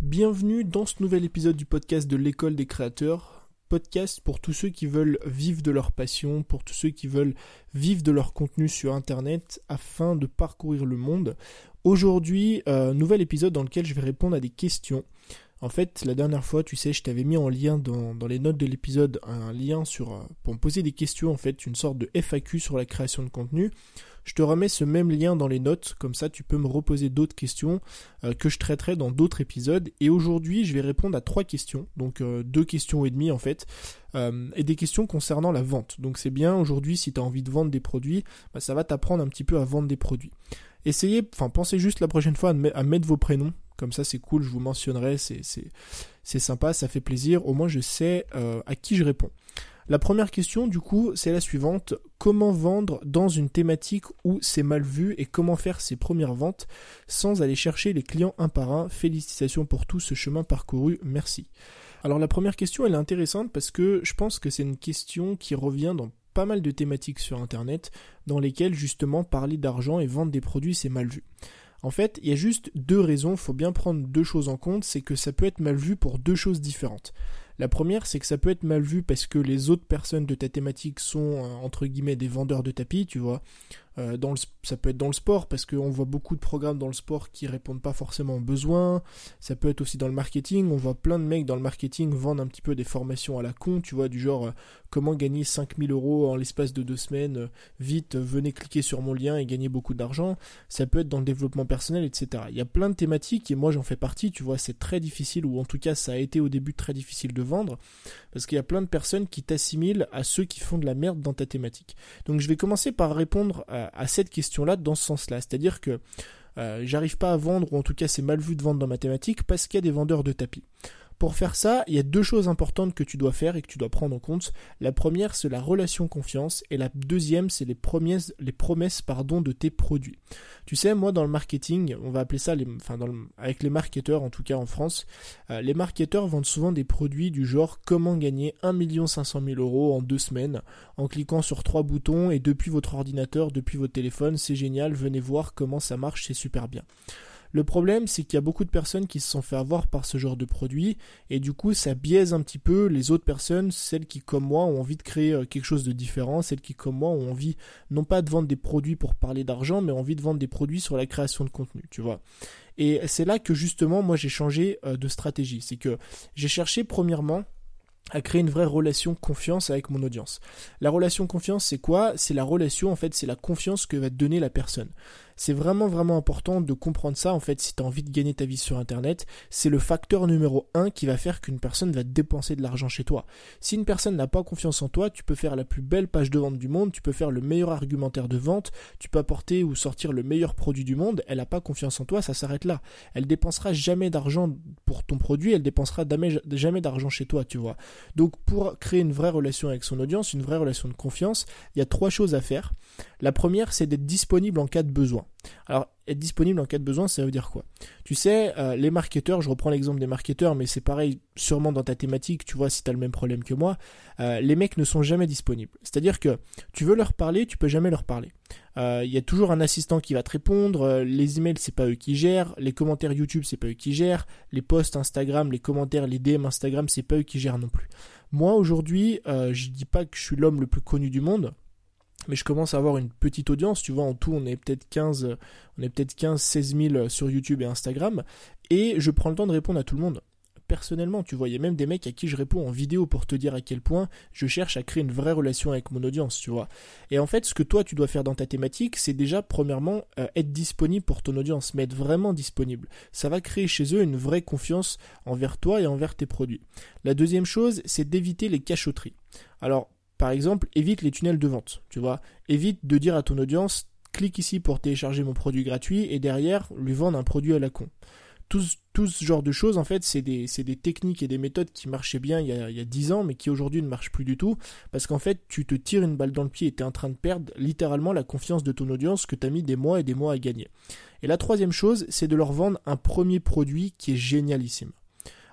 Bienvenue dans ce nouvel épisode du podcast de l'école des créateurs. Podcast pour tous ceux qui veulent vivre de leur passion, pour tous ceux qui veulent vivre de leur contenu sur Internet afin de parcourir le monde. Aujourd'hui, euh, nouvel épisode dans lequel je vais répondre à des questions. En fait, la dernière fois, tu sais, je t'avais mis en lien dans, les notes de l'épisode un lien sur euh, pour me poser des questions, en fait, une sorte de FAQ sur la création de contenu. Je te remets ce même lien dans les notes, comme ça tu peux me reposer d'autres questions euh, que je traiterai dans d'autres épisodes. Et aujourd'hui, je vais répondre à trois questions, donc euh, deux questions et demie en fait, et des questions concernant la vente. Donc c'est bien aujourd'hui, si tu as envie de vendre des produits, bah, ça va t'apprendre un petit peu à vendre des produits. Essayez, enfin pensez juste la prochaine fois à, mettre vos prénoms, comme ça c'est cool, je vous mentionnerai, c'est sympa, ça fait plaisir, au moins je sais à qui je réponds. La première question, du coup, c'est la suivante. Comment vendre dans une thématique où c'est mal vu et comment faire ses premières ventes sans aller chercher les clients un par un? Félicitations pour tout ce chemin parcouru. Merci. Alors la première question, elle est intéressante parce que je pense que c'est une question qui revient dans pas mal de thématiques sur Internet dans lesquelles justement parler d'argent et vendre des produits, c'est mal vu. En fait, il y a juste deux raisons, il faut bien prendre deux choses en compte, c'est que ça peut être mal vu pour deux choses différentes. La première, c'est que ça peut être mal vu parce que les autres personnes de ta thématique sont, euh, entre guillemets, des vendeurs de tapis, tu vois. Euh, dans ça peut être dans le sport parce qu'on voit beaucoup de programmes dans le sport qui répondent pas forcément aux besoins. Ça peut être aussi dans le marketing. On voit plein de mecs dans le marketing vendre un petit peu des formations à la con, tu vois, du genre euh, comment gagner 5000 euros en l'espace de deux semaines. vite, venez cliquer sur mon lien et gagner beaucoup d'argent. Ça peut être dans le développement personnel, etc. Il y a plein de thématiques et moi j'en fais partie. Tu vois, c'est très difficile ou en tout cas ça a été au début très difficile de vendre parce qu'il y a plein de personnes qui t'assimilent à ceux qui font de la merde dans ta thématique. Donc je vais commencer par répondre à à, cette question-là dans ce sens-là. C'est-à-dire que euh, j'arrive pas à vendre, ou en tout cas c'est mal vu de vendre dans ma thématique, parce qu'il y a des vendeurs de tapis. Pour faire ça, il y a deux choses importantes que tu dois faire et que tu dois prendre en compte. La première, c'est la relation confiance et la deuxième, c'est les promesses, pardon, de tes produits. Tu sais, moi dans le marketing, on va appeler ça, les, enfin avec les marketeurs en tout cas en France, euh, les marketeurs vendent souvent des produits du genre comment gagner 1 500 000 euros en deux semaines en cliquant sur trois boutons et depuis votre ordinateur, depuis votre téléphone, c'est génial, venez voir comment ça marche, c'est super bien. Le problème, c'est qu'il y a beaucoup de personnes qui se sont fait avoir par ce genre de produit, et du coup, ça biaise un petit peu les autres personnes, celles qui, comme moi, ont envie de créer euh, quelque chose de différent, celles qui, comme moi, ont envie, non pas de vendre des produits pour parler d'argent, mais ont envie de vendre des produits sur la création de contenu, tu vois. Et c'est là que, justement, moi, j'ai changé euh, de stratégie. C'est que j'ai cherché, premièrement, à créer une vraie relation confiance avec mon audience. La relation confiance, c'est quoi? C'est la relation, en fait, c'est la confiance que va te donner la personne. C'est vraiment vraiment important de comprendre ça en fait si tu as envie de gagner ta vie sur internet, c'est le facteur numéro un qui va faire qu'une personne va dépenser de l'argent chez toi. Si une personne n'a pas confiance en toi, tu peux faire la plus belle page de vente du monde, tu peux faire le meilleur argumentaire de vente, tu peux apporter ou sortir le meilleur produit du monde, elle n'a pas confiance en toi, ça s'arrête là. Elle dépensera jamais d'argent pour ton produit, elle dépensera jamais d'argent chez toi, tu vois. Donc pour créer une vraie relation avec son audience, une vraie relation de confiance, il y a trois choses à faire. La première, c'est d'être disponible en cas de besoin. Alors, être disponible en cas de besoin, ça veut dire quoi? Tu sais, euh, les marketeurs, je reprends l'exemple des marketeurs, mais c'est pareil sûrement dans ta thématique, tu vois, si tu as le même problème que moi, euh, les mecs ne sont jamais disponibles. C'est-à-dire que tu veux leur parler, tu peux jamais leur parler. Euh, il y a toujours un assistant qui va te répondre, les emails, c'est pas eux qui gèrent, les commentaires YouTube, c'est pas eux qui gèrent, les posts Instagram, les commentaires, les DM Instagram, c'est pas eux qui gèrent non plus. Moi, aujourd'hui, je dis pas que je suis l'homme le plus connu du monde, mais je commence à avoir une petite audience, tu vois, en tout on est peut-être 15, on est peut-être 15, 16 000 sur YouTube et Instagram, et je prends le temps de répondre à tout le monde. Personnellement, tu vois, il y a même des mecs à qui je réponds en vidéo pour te dire à quel point je cherche à créer une vraie relation avec mon audience, tu vois. Et en fait, ce que toi tu dois faire dans ta thématique, c'est déjà premièrement euh, être disponible pour ton audience, mais être vraiment disponible. Ça va créer chez eux une vraie confiance envers toi et envers tes produits. La deuxième chose, c'est d'éviter les cachotteries. Alors, par exemple, évite les tunnels de vente, tu vois. Évite de dire à ton audience, clique ici pour télécharger mon produit gratuit et derrière, lui vendre un produit à la con. Tout, ce genre de choses, en fait, c'est des, techniques et des méthodes qui marchaient bien il y a, il y a 10 ans, mais qui aujourd'hui ne marchent plus du tout, parce qu'en fait, tu te tires une balle dans le pied et tu es en train de perdre littéralement la confiance de ton audience que tu as mis des mois et des mois à gagner. Et la troisième chose, c'est de leur vendre un premier produit qui est génialissime.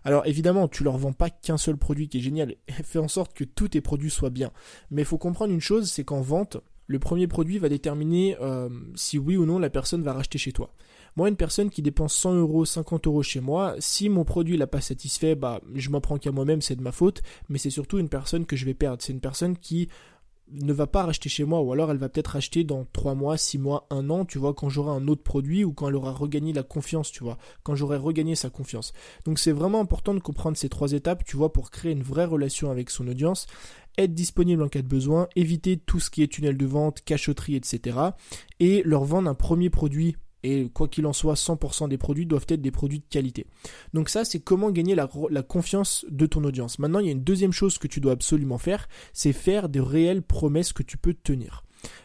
Alors évidemment, tu leur vends pas qu'un seul produit qui est génial, fais en sorte que tous tes produits soient bien. Mais il faut comprendre une chose, c'est qu'en vente, le premier produit va déterminer euh, si oui ou non la personne va racheter chez toi. Moi, une personne qui dépense 100 euros, 50 euros chez moi, si mon produit l'a pas satisfait, bah, je m'en prends qu'à moi-même, c'est de ma faute, mais c'est surtout une personne que je vais perdre. C'est une personne qui ne va pas racheter chez moi, ou alors elle va peut-être racheter dans 3 mois, 6 mois, 1 an, tu vois, quand j'aurai un autre produit ou quand elle aura regagné la confiance, tu vois, quand j'aurai regagné sa confiance. Donc c'est vraiment important de comprendre ces trois étapes, tu vois, pour créer une vraie relation avec son audience, être disponible en cas de besoin, éviter tout ce qui est tunnel de vente, cachotterie, etc. et leur vendre un premier produit et quoi qu'il en soit, 100% des produits doivent être des produits de qualité. Donc ça, c'est comment gagner la, confiance de ton audience. Maintenant, il y a une deuxième chose que tu dois absolument faire, c'est faire des réelles promesses que tu peux tenir.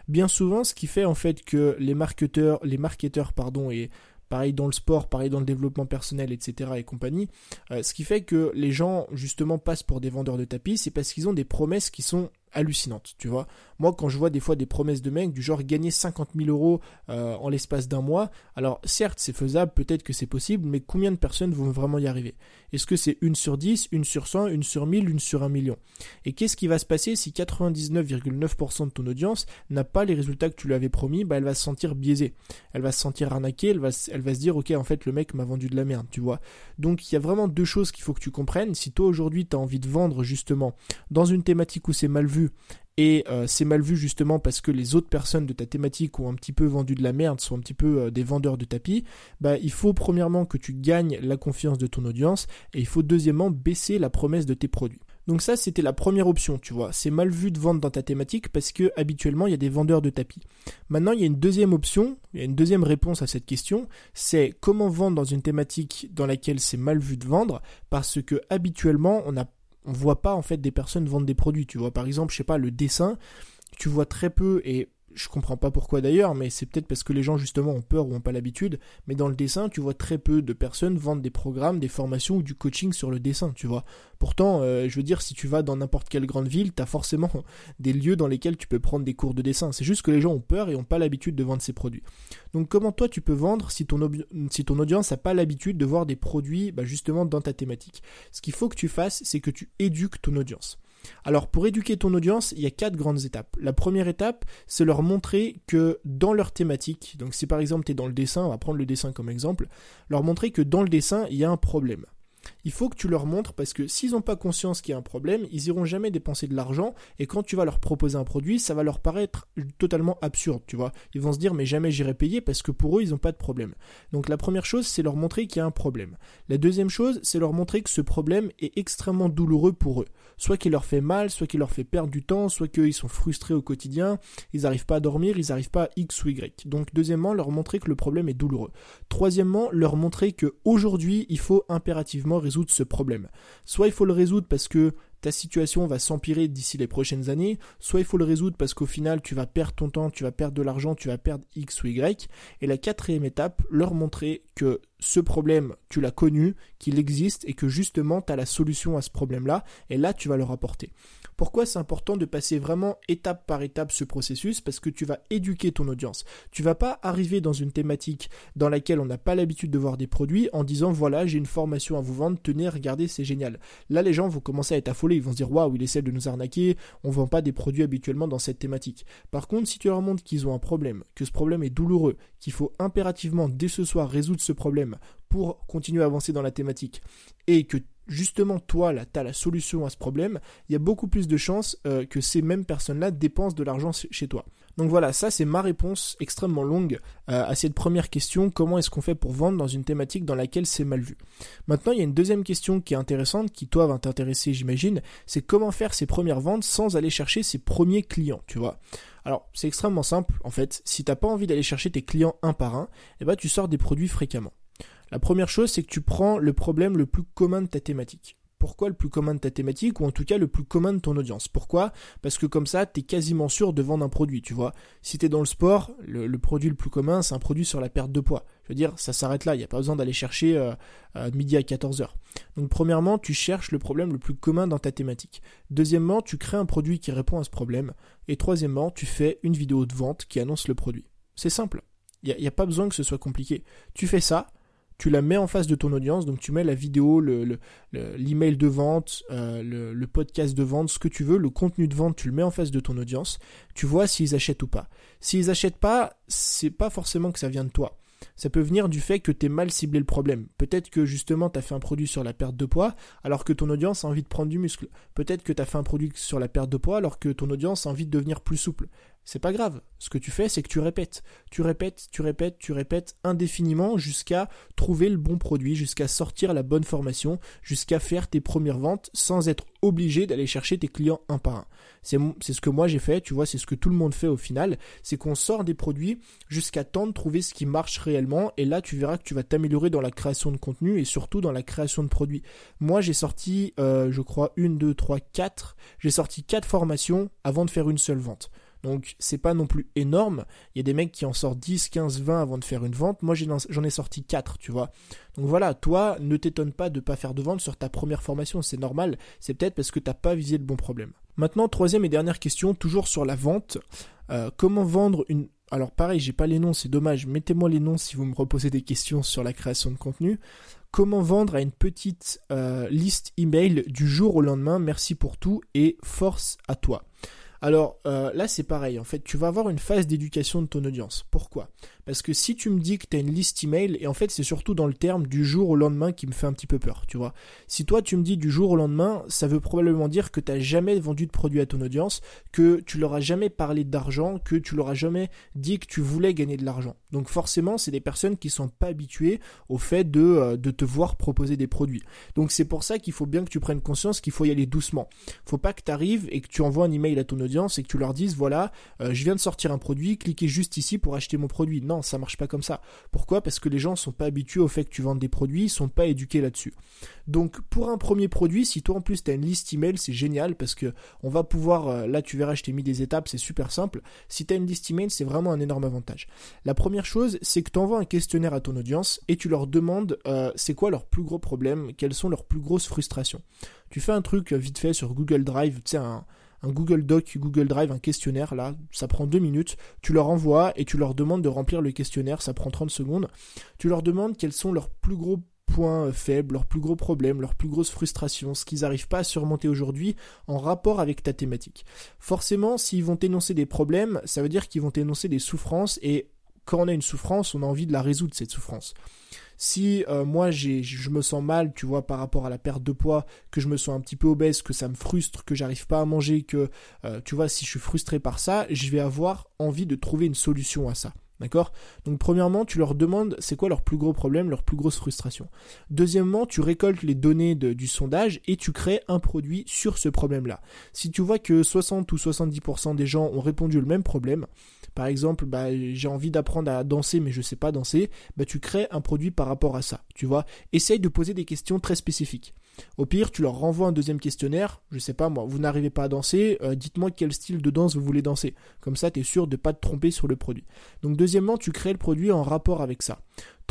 Bien souvent, ce qui fait en fait que les marketeurs, les marketeurs, pardon, et pareil dans le sport, pareil dans le développement personnel, etc. et compagnie. Euh, ce qui fait que les gens justement passent pour des vendeurs de tapis, c'est parce qu'ils ont des promesses qui sont hallucinante, tu vois. Moi, quand je vois des fois des promesses de mecs du genre gagner 50 000 euros euh, en l'espace d'un mois, alors certes, c'est faisable, peut-être que c'est possible, mais combien de personnes vont vraiment y arriver? Est-ce que c'est une sur 10, une sur 100, une sur 1000, une sur un million? Et qu'est-ce qui va se passer si 99,9% de ton audience n'a pas les résultats que tu lui avais promis? Bah, Elle va se sentir biaisée, elle va se sentir arnaquée, elle va, elle va se dire, ok, en fait, le mec m'a vendu de la merde, tu vois. Donc, il y a vraiment deux choses qu'il faut que tu comprennes. Si toi, aujourd'hui, tu as envie de vendre justement dans une thématique où c'est mal vu, et euh, c'est mal vu justement parce que les autres personnes de ta thématique ont un petit peu vendu de la merde, sont un petit peu euh, des vendeurs de tapis, bah il faut premièrement que tu gagnes la confiance de ton audience et il faut deuxièmement baisser la promesse de tes produits. Donc ça c'était la première option, tu vois. C'est mal vu de vendre dans ta thématique parce que habituellement il y a des vendeurs de tapis. Maintenant il y a une deuxième option, il y a une deuxième réponse à cette question, c'est comment vendre dans une thématique dans laquelle c'est mal vu de vendre parce que habituellement on a on voit pas en fait des personnes vendre des produits. Tu vois, par exemple, je sais pas, le dessin, tu vois très peu et je comprends pas pourquoi d'ailleurs, mais c'est peut-être parce que les gens justement ont peur ou ont pas l'habitude. Mais dans le dessin, tu vois très peu de personnes vendre des programmes, des formations ou du coaching sur le dessin, tu vois. Pourtant, euh, je veux dire, si tu vas dans n'importe quelle grande ville, tu as forcément des lieux dans lesquels tu peux prendre des cours de dessin. C'est juste que les gens ont peur et ont pas l'habitude de vendre ces produits. Donc comment toi tu peux vendre si ton, si ton audience n'a pas l'habitude de voir des produits bah, justement dans ta thématique? Ce qu'il faut que tu fasses, c'est que tu éduques ton audience. Alors pour éduquer ton audience, il y a quatre grandes étapes. La première étape, c'est leur montrer que dans leur thématique, donc si par exemple tu es dans le dessin, on va prendre le dessin comme exemple, leur montrer que dans le dessin, il y a un problème il faut que tu leur montres parce que s'ils n'ont pas conscience qu'il y a un problème, ils iront jamais dépenser de l'argent et quand tu vas leur proposer un produit, ça va leur paraître totalement absurde, tu vois. Ils vont se dire mais jamais j'irai payer parce que pour eux, ils n'ont pas de problème. Donc la première chose, c'est leur montrer qu'il y a un problème. La deuxième chose, c'est leur montrer que ce problème est extrêmement douloureux pour eux. Soit qu'il leur fait mal, soit qu'il leur fait perdre du temps, soit qu'ils sont frustrés au quotidien, ils n'arrivent pas à dormir, ils n'arrivent pas à X ou Y. Donc deuxièmement, leur montrer que le problème est douloureux. Troisièmement, leur montrer que aujourd'hui, il faut impérativement ce problème. Soit il faut le résoudre parce que ta situation va s'empirer d'ici les prochaines années, soit il faut le résoudre parce qu'au final tu vas perdre ton temps, tu vas perdre de l'argent, tu vas perdre X ou Y. Et la quatrième étape, leur montrer que ce problème, tu l'as connu, qu'il existe et que justement tu as la solution à ce problème-là, et là tu vas leur apporter. Pourquoi c'est important de passer vraiment étape par étape ce processus? Parce que tu vas éduquer ton audience. Tu vas pas arriver dans une thématique dans laquelle on n'a pas l'habitude de voir des produits en disant voilà j'ai une formation à vous vendre, tenez regardez c'est génial. Là les gens vont commencer à être affolés, ils vont se dire waouh il essaie de nous arnaquer, on vend pas des produits habituellement dans cette thématique. Par contre si tu leur montres qu'ils ont un problème, que ce problème est douloureux, qu'il faut impérativement dès ce soir résoudre ce problème pour continuer à avancer dans la thématique et que justement toi là tu as la solution à ce problème, il y a beaucoup plus de chances euh, que ces mêmes personnes-là dépensent de l'argent chez toi. Donc voilà, ça c'est ma réponse extrêmement longue euh, à cette première question, comment est-ce qu'on fait pour vendre dans une thématique dans laquelle c'est mal vu? Maintenant, il y a une deuxième question qui est intéressante, qui toi va t'intéresser j'imagine, c'est comment faire ses premières ventes sans aller chercher ses premiers clients, tu vois? Alors, c'est extrêmement simple en fait, si t'as pas envie d'aller chercher tes clients un par un, eh ben tu sors des produits fréquemment. La première chose, c'est que tu prends le problème le plus commun de ta thématique. Pourquoi le plus commun de ta thématique ou en tout cas le plus commun de ton audience? Pourquoi? Parce que comme ça, tu es quasiment sûr de vendre un produit, tu vois. Si tu es dans le sport, le, produit le plus commun, c'est un produit sur la perte de poids. Je veux dire, ça s'arrête là, il n'y a pas besoin d'aller chercher euh, midi à 14h. Donc premièrement, tu cherches le problème le plus commun dans ta thématique. Deuxièmement, tu crées un produit qui répond à ce problème. Et troisièmement, tu fais une vidéo de vente qui annonce le produit. C'est simple. Il n'y a, pas besoin que ce soit compliqué. Tu fais ça, tu la mets en face de ton audience, donc tu mets la vidéo, le, l'email de vente, euh, le, podcast de vente, ce que tu veux, le contenu de vente, tu le mets en face de ton audience, tu vois s'ils achètent ou pas. S'ils achètent pas, c'est pas forcément que ça vient de toi. Ça peut venir du fait que tu mal ciblé le problème. Peut-être que justement tu as fait un produit sur la perte de poids alors que ton audience a envie de prendre du muscle. Peut-être que tu as fait un produit sur la perte de poids alors que ton audience a envie de devenir plus souple. C'est pas grave. Ce que tu fais, c'est que tu répètes. Tu répètes, tu répètes, tu répètes indéfiniment jusqu'à trouver le bon produit, jusqu'à sortir la bonne formation, jusqu'à faire tes premières ventes sans être obligé d'aller chercher tes clients un par un. C'est ce que moi j'ai fait, tu vois, c'est ce que tout le monde fait au final, c'est qu'on sort des produits jusqu'à temps de trouver ce qui marche réellement et là tu verras que tu vas t'améliorer dans la création de contenu et surtout dans la création de produits. Moi j'ai sorti, euh, je crois, une, deux, trois, quatre, j'ai sorti quatre formations avant de faire une seule vente. Donc c'est pas non plus énorme. Il y a des mecs qui en sortent 10, 15, 20 avant de faire une vente. Moi j'en ai sorti 4, tu vois. Donc voilà, toi, ne t'étonne pas de pas faire de vente sur ta première formation, c'est normal. C'est peut-être parce que t'as pas visé le bon problème. Maintenant, troisième et dernière question, toujours sur la vente. Euh, comment vendre une... Alors pareil, j'ai pas les noms, c'est dommage. Mettez-moi les noms si vous me reposez des questions sur la création de contenu. Comment vendre à une petite euh, liste email du jour au lendemain? Merci pour tout et force à toi. Alors euh, là c'est pareil, en fait tu vas avoir une phase d'éducation de ton audience. Pourquoi? Parce que si tu me dis que tu as une liste email, et en fait c'est surtout dans le terme du jour au lendemain qui me fait un petit peu peur, tu vois. Si toi tu me dis du jour au lendemain, ça veut probablement dire que tu n'as jamais vendu de produit à ton audience, que tu leur as jamais parlé d'argent, que tu leur as jamais dit que tu voulais gagner de l'argent. Donc forcément c'est des personnes qui sont pas habituées au fait de, euh, de te voir proposer des produits. Donc c'est pour ça qu'il faut bien que tu prennes conscience qu'il faut y aller doucement. Faut pas que tu arrives et que tu envoies un email à ton audience c'est que tu leur dises voilà, euh, je viens de sortir un produit, cliquez juste ici pour acheter mon produit. Non, ça marche pas comme ça. Pourquoi? Parce que les gens sont pas habitués au fait que tu vendes des produits, ils sont pas éduqués là-dessus. Donc pour un premier produit, si toi en plus tu as une liste email, c'est génial parce que on va pouvoir euh, là tu verras, je t'ai mis des étapes, c'est super simple. Si tu as une liste email, c'est vraiment un énorme avantage. La première chose, c'est que tu envoies un questionnaire à ton audience et tu leur demandes euh, c'est quoi leur plus gros problème, quelles sont leurs plus grosses frustrations. Tu fais un truc vite fait sur Google Drive, tu sais un un Google Doc, Google Drive, un questionnaire, là, ça prend deux minutes, tu leur envoies et tu leur demandes de remplir le questionnaire, ça prend 30 secondes, tu leur demandes quels sont leurs plus gros points faibles, leurs plus gros problèmes, leurs plus grosses frustrations, ce qu'ils n'arrivent pas à surmonter aujourd'hui en rapport avec ta thématique. Forcément, s'ils vont t'énoncer des problèmes, ça veut dire qu'ils vont t'énoncer des souffrances et quand on a une souffrance, on a envie de la résoudre, cette souffrance. Si euh, moi j'ai, je me sens mal, tu vois, par rapport à la perte de poids, que je me sens un petit peu obèse, que ça me frustre, que j'arrive pas à manger, que euh, tu vois, si je suis frustré par ça, je vais avoir envie de trouver une solution à ça. D'accord? Donc premièrement, tu leur demandes c'est quoi leur plus gros problème, leur plus grosse frustration. Deuxièmement, tu récoltes les données du sondage et tu crées un produit sur ce problème-là. Si tu vois que 60 ou 70% des gens ont répondu le même problème, par exemple, bah, j'ai envie d'apprendre à danser mais je sais pas danser, bah, tu crées un produit par rapport à ça. Tu vois, essaye de poser des questions très spécifiques. Au pire, tu leur renvoies un deuxième questionnaire, je sais pas moi, vous n'arrivez pas à danser, euh, dites-moi quel style de danse vous voulez danser. Comme ça, tu es sûr de pas te tromper sur le produit. Donc deuxièmement, tu crées le produit en rapport avec ça.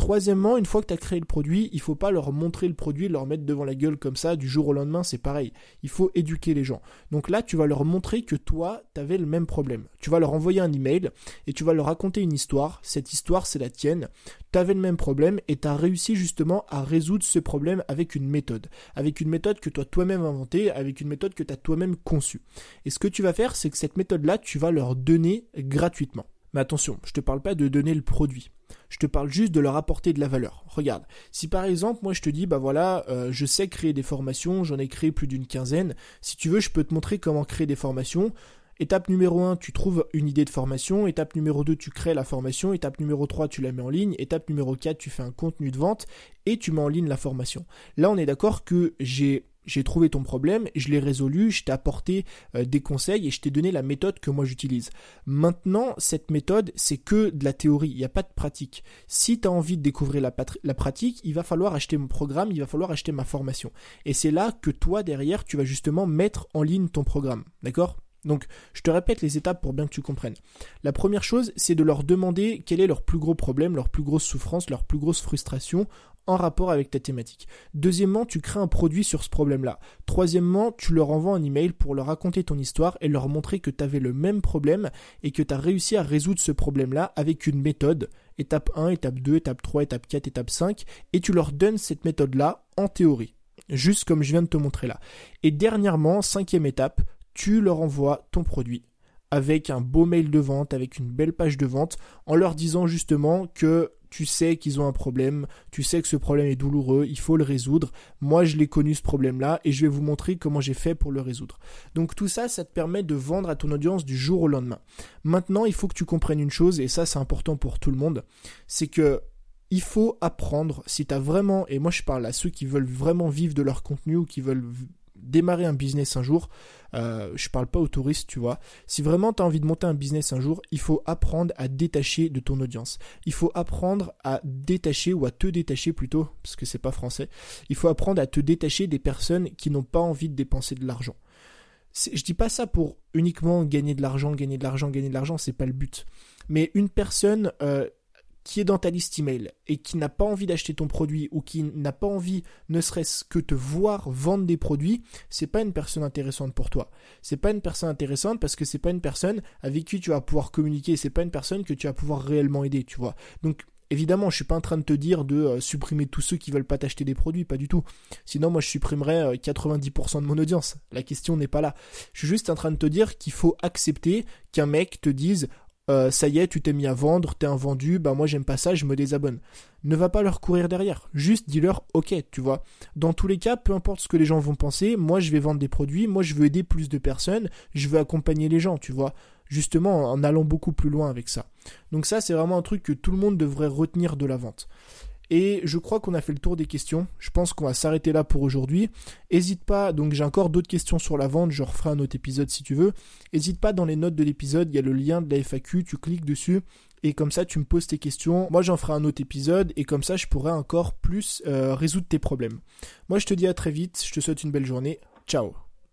Troisièmement, une fois que tu as créé le produit, il faut pas leur montrer le produit, leur mettre devant la gueule comme ça du jour au lendemain, c'est pareil. Il faut éduquer les gens. Donc là, tu vas leur montrer que toi, tu avais le même problème. Tu vas leur envoyer un email et tu vas leur raconter une histoire. Cette histoire, c'est la tienne. Tu avais le même problème et tu as réussi justement à résoudre ce problème avec une méthode. Avec une méthode que as toi-même inventée, avec une méthode que tu as toi-même conçue. Et ce que tu vas faire, c'est que cette méthode-là, tu vas leur donner gratuitement. Mais attention, je te parle pas de donner le produit. Je te parle juste de leur apporter de la valeur. Regarde, si par exemple moi je te dis bah voilà, euh, je sais créer des formations, j'en ai créé plus d'une quinzaine. Si tu veux, je peux te montrer comment créer des formations. Étape numéro 1, tu trouves une idée de formation. Étape numéro 2, tu crées la formation. Étape numéro 3, tu la mets en ligne. Étape numéro 4, tu fais un contenu de vente et tu mets en ligne la formation. Là, on est d'accord que j'ai j'ai trouvé ton problème, je l'ai résolu, je t'ai apporté euh, des conseils et je t'ai donné la méthode que moi j'utilise. Maintenant, cette méthode, c'est que de la théorie, il n'y a pas de pratique. Si tu as envie de découvrir la, la, pratique, il va falloir acheter mon programme, il va falloir acheter ma formation. Et c'est là que toi, derrière, tu vas justement mettre en ligne ton programme. D'accord? Donc, je te répète les étapes pour bien que tu comprennes. La première chose, c'est de leur demander quel est leur plus gros problème, leur plus grosse souffrance, leur plus grosse frustration en rapport avec ta thématique. Deuxièmement, tu crées un produit sur ce problème-là. Troisièmement, tu leur envoies un email pour leur raconter ton histoire et leur montrer que tu avais le même problème et que tu as réussi à résoudre ce problème-là avec une méthode. Étape 1, étape 2, étape 3, étape 4, étape 5. Et tu leur donnes cette méthode-là en théorie. Juste comme je viens de te montrer là. Et dernièrement, cinquième étape, tu leur envoies ton produit avec un beau mail de vente, avec une belle page de vente, en leur disant justement que tu sais qu'ils ont un problème, tu sais que ce problème est douloureux, il faut le résoudre. Moi, je l'ai connu ce problème-là et je vais vous montrer comment j'ai fait pour le résoudre. Donc tout ça, ça te permet de vendre à ton audience du jour au lendemain. Maintenant, il faut que tu comprennes une chose et ça c'est important pour tout le monde, c'est que il faut apprendre, si tu as vraiment, et moi je parle à ceux qui veulent vraiment vivre de leur contenu ou qui veulent démarrer un business un jour, euh, je parle pas aux touristes, tu vois. Si vraiment tu as envie de monter un business un jour, il faut apprendre à détacher de ton audience. Il faut apprendre à détacher ou à te détacher plutôt, parce que c'est pas français. Il faut apprendre à te détacher des personnes qui n'ont pas envie de dépenser de l'argent. Je dis pas ça pour uniquement gagner de l'argent, gagner de l'argent, gagner de l'argent, c'est pas le but. Mais une personne euh, qui est dans ta liste email et qui n'a pas envie d'acheter ton produit ou qui n'a pas envie ne serait-ce que te voir vendre des produits, c'est pas une personne intéressante pour toi. C'est pas une personne intéressante parce que c'est pas une personne avec qui tu vas pouvoir communiquer, c'est pas une personne que tu vas pouvoir réellement aider, tu vois. Donc Évidemment, je suis pas en train de te dire de euh, supprimer tous ceux qui veulent pas t'acheter des produits, pas du tout. Sinon, moi, je supprimerais 90% euh, de mon audience. La question n'est pas là. Je suis juste en train de te dire qu'il faut accepter qu'un mec te dise euh, ça y est, tu t'es mis à vendre, t'es un vendu, bah moi j'aime pas ça, je me désabonne. Ne va pas leur courir derrière, juste dis-leur ok, tu vois. Dans tous les cas, peu importe ce que les gens vont penser, moi je vais vendre des produits, moi je veux aider plus de personnes, je veux accompagner les gens, tu vois. Justement en allant beaucoup plus loin avec ça. Donc ça c'est vraiment un truc que tout le monde devrait retenir de la vente. Et je crois qu'on a fait le tour des questions. Je pense qu'on va s'arrêter là pour aujourd'hui. Hésite pas, donc j'ai encore d'autres questions sur la vente, je referai un autre épisode si tu veux. Hésite pas dans les notes de l'épisode, il y a le lien de la FAQ, tu cliques dessus et comme ça tu me poses tes questions. Moi j'en ferai un autre épisode et comme ça je pourrai encore plus euh, résoudre tes problèmes. Moi je te dis à très vite, je te souhaite une belle journée. Ciao